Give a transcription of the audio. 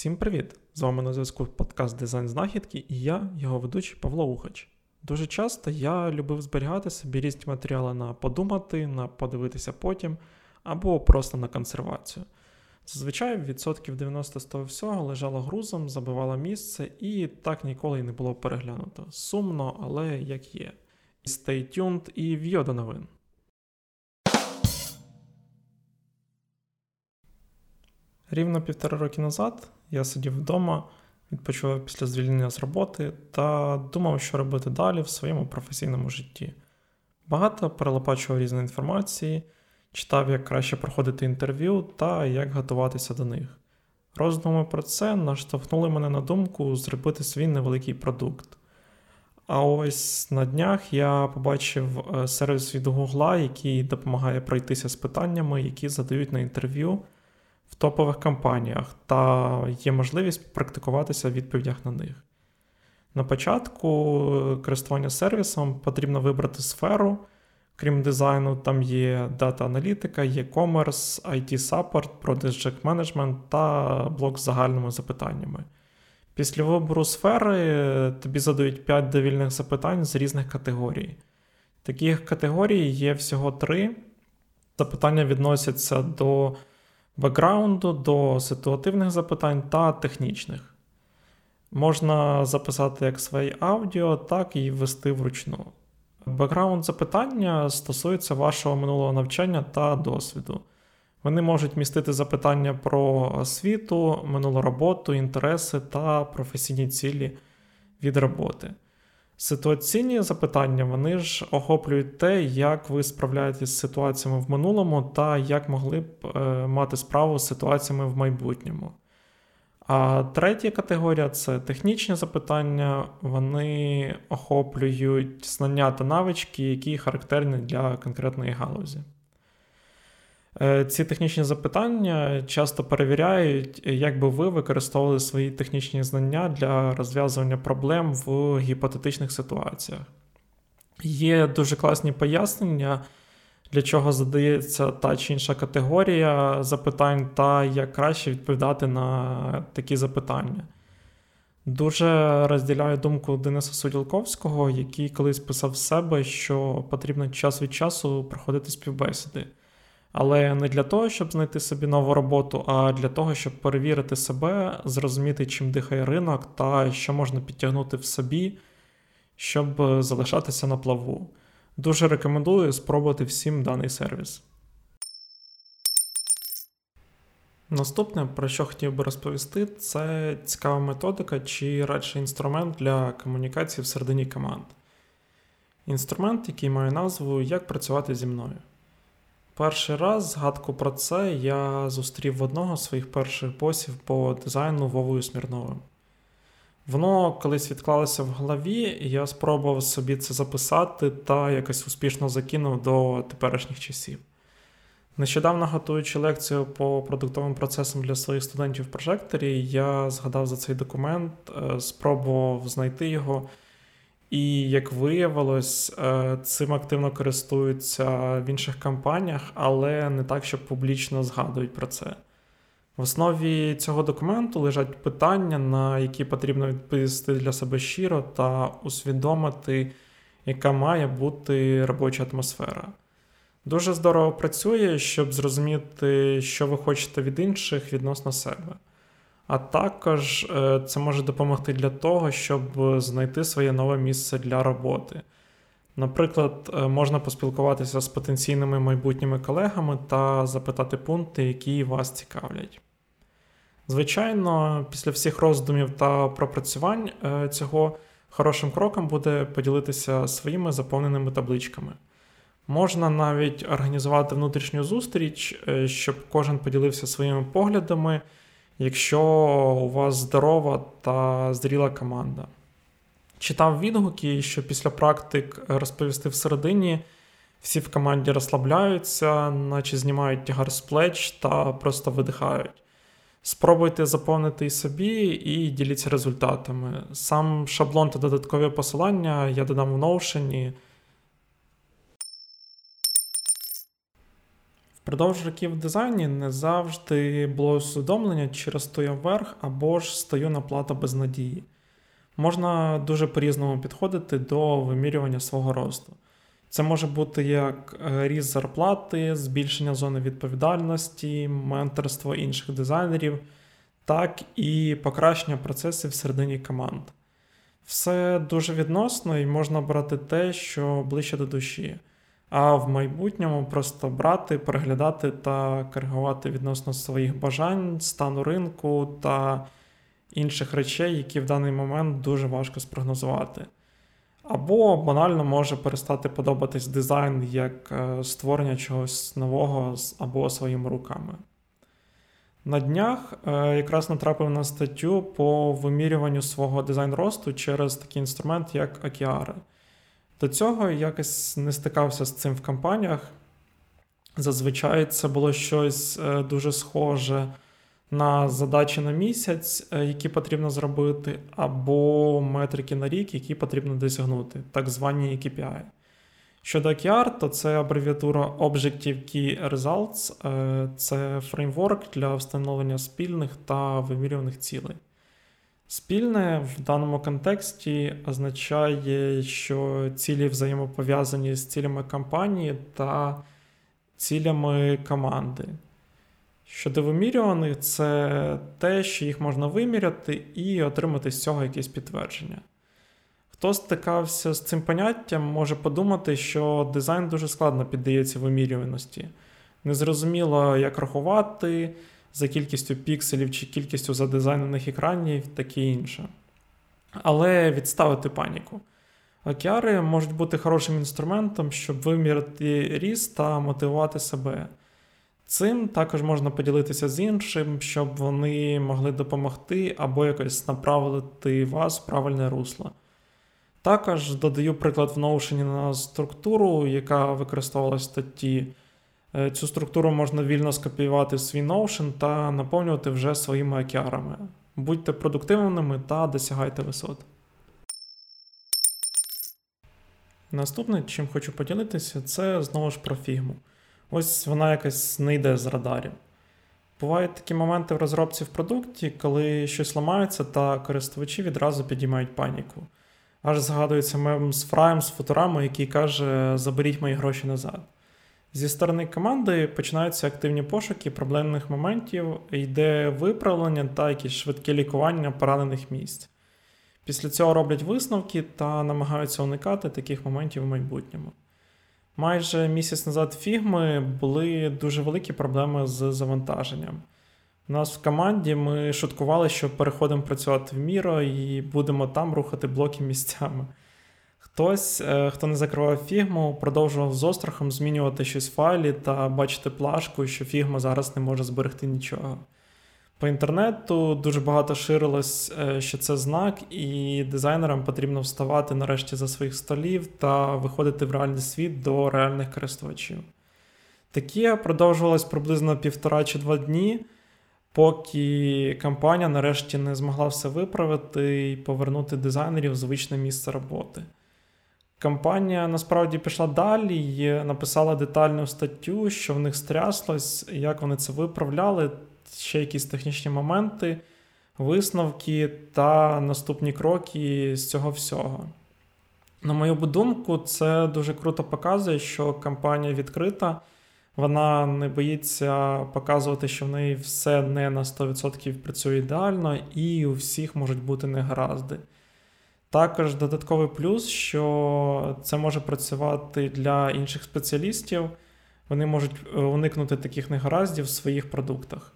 Всім привіт! З вами на зв'язку подкаст Дизайн Знахідки і я, його ведучий Павло Ухач. Дуже часто я любив зберігати собі різні матеріали на подумати, на подивитися потім або просто на консервацію. Зазвичай відсотків 90 з всього лежало грузом, забивало місце і так ніколи й не було переглянуто. Сумно, але як є. Stay tuned і в'йо до новин. Рівно півтора роки назад я сидів вдома, відпочивав після звільнення з роботи та думав, що робити далі в своєму професійному житті. Багато перелопачував різної інформації, читав, як краще проходити інтерв'ю та як готуватися до них. Роздуми про це наштовхнули мене на думку зробити свій невеликий продукт. А ось на днях я побачив е, сервіс від Гугла, який допомагає пройтися з питаннями, які задають на інтерв'ю в топових компаніях, та є можливість практикуватися в відповідях на них. На початку користування сервісом потрібно вибрати сферу. Крім дизайну, там є дата-аналітика, є комерс, IT support, Project Management та блок з загальними запитаннями. Після вибору сфери тобі задають 5 довільних запитань з різних категорій. Таких категорій є всього три. Запитання відносяться до бекграунду, до ситуативних запитань та технічних. Можна записати як своє аудіо, так і ввести вручну. Бекграунд запитання стосуються вашого минулого навчання та досвіду. Вони можуть містити запитання про освіту, минулу роботу, інтереси та професійні цілі від роботи. Ситуаційні запитання вони ж охоплюють те, як ви справляєтесь з ситуаціями в минулому та як могли б е, мати справу з ситуаціями в майбутньому. А третя категорія це технічні запитання, вони охоплюють знання та навички, які характерні для конкретної галузі. Е, ці технічні запитання часто перевіряють, як би ви використовували свої технічні знання для розв'язування проблем в гіпотетичних ситуаціях. Є дуже класні пояснення, для чого задається та чи інша категорія запитань, та як краще відповідати на такі запитання. Дуже розділяю думку Дениса Суділковського, який колись писав в себе, що потрібно час від часу проходити співбесіди. Але не для того, щоб знайти собі нову роботу, а для того, щоб перевірити себе, зрозуміти, чим дихає ринок та що можна підтягнути в собі, щоб залишатися на плаву. Дуже рекомендую спробувати всім даний сервіс. Наступне, про що хотів би розповісти, це цікава методика чи радше інструмент для комунікації всередині команд. Інструмент, який має назву Як працювати зі мною. Перший раз згадку про це я зустрів в одного з своїх перших босів по дизайну Вовою Смірновим. Воно колись відклалося в голові, і я спробував собі це записати та якось успішно закинув до теперішніх часів. Нещодавно готуючи лекцію по продуктовим процесам для своїх студентів в прожекторі, я згадав за цей документ, е, спробував знайти його. І як виявилось, е, цим активно користуються в інших компаніях, але не так, щоб публічно згадують про це. В основі цього документу лежать питання, на які потрібно відповісти для себе щиро та усвідомити, яка має бути робоча атмосфера. Дуже здорово працює, щоб зрозуміти, що ви хочете від інших відносно себе. А також е, це може допомогти для того, щоб знайти своє нове місце для роботи. Наприклад, е, можна поспілкуватися з потенційними майбутніми колегами та запитати пункти, які вас цікавлять. Звичайно, після всіх роздумів та пропрацювань е, цього хорошим кроком буде поділитися своїми заповненими табличками. Можна навіть організувати внутрішню зустріч, щоб кожен поділився своїми поглядами якщо у вас здорова та зріла команда. Читав відгуки, що після практик розповісти всередині всі в команді розслабляються, наче знімають тягар з плеч та просто видихають. Спробуйте заповнити і собі і діліться результатами. Сам шаблон та додаткові посилання я додам в Notion. Впродовж років в дизайні не завжди було усвідомлення, чи росту я вверх або ж стою на плата без надії. Можна дуже по-різному підходити до вимірювання свого росту. Це може бути як е, ріст зарплати, збільшення зони відповідальності, менторство інших дизайнерів, так і покращення процесів всередині команд. Все дуже відносно і можна брати те, що ближче до душі, а в майбутньому просто брати, переглядати та коригувати відносно своїх бажань, стану ринку та інших речей, які в даний момент дуже важко спрогнозувати. Або банально може перестати подобатись дизайн як е, створення чогось нового або своїми руками. На днях е, якраз натрапив на статтю по вимірюванню свого дизайн росту через такий інструмент, як океари. До цього якось не стикався з цим в кампаніях. Зазвичай це було щось е, дуже схоже на задачі на місяць, е, які потрібно зробити, або метрики на рік, які потрібно досягнути, так звані KPI. Щодо OKR, то це абревіатура Objective Key Results, е, це фреймворк для встановлення спільних та вимірюваних цілей. Спільне в даному контексті означає, що цілі взаємопов'язані з цілями компанії та цілями команди. Щодо вимірюваних, це те, що їх можна виміряти і отримати з цього якесь підтвердження. Хто стикався з цим поняттям, може подумати, що дизайн дуже складно піддається вимірюваності. Незрозуміло, як рахувати за кількістю пікселів чи кількістю задизайнених екранів, таке інше. Але відставити паніку. Океари можуть бути хорошим інструментом, щоб виміряти ріст та мотивувати себе. Цим також можна поділитися з іншим, щоб вони могли допомогти або якось направити вас в правильне русло. Також додаю приклад в Notion на структуру, яка використовувалася в статті. Е, цю структуру можна вільно скопіювати в свій Notion та наповнювати вже своїми океарами. Будьте продуктивними та досягайте висот. Наступне, чим хочу поділитися, це знову ж про фігму ось вона якось не йде з радарів. Бувають такі моменти в розробці в продукті, коли щось ламається, та користувачі відразу підіймають паніку. Аж згадується мем з фраєм з футурами, який каже: Заберіть мої гроші назад. Зі сторони команди починаються активні пошуки проблемних моментів, йде виправлення та якісь швидке лікування поранених місць. Після цього роблять висновки та намагаються уникати таких моментів в майбутньому. Майже місяць назад фігми були дуже великі проблеми з завантаженням. У нас в команді ми шуткували, що переходимо працювати в Міро і будемо там рухати блоки місцями. Хтось, е, хто не закривав фігму, продовжував з острахом змінювати щось в файлі та бачити плашку, що фігма зараз не може зберегти нічого. По інтернету дуже багато ширилось, е, що це знак, і дизайнерам потрібно вставати нарешті за своїх столів та виходити в реальний світ до реальних користувачів. Таке продовжувалось приблизно півтора чи два дні, поки компанія нарешті не змогла все виправити і повернути дизайнерів в звичне місце роботи. Компанія насправді пішла далі і написала детальну статтю, що в них стряслось, як вони це виправляли ще якісь технічні моменти, висновки та наступні кроки з цього всього. На мою думку, це дуже круто показує, що компанія відкрита, вона не боїться показувати, що в неї все не на 100% працює ідеально, і у всіх можуть бути негаразди. Також додатковий плюс, що це може працювати для інших спеціалістів, вони можуть е, уникнути таких негараздів в своїх продуктах.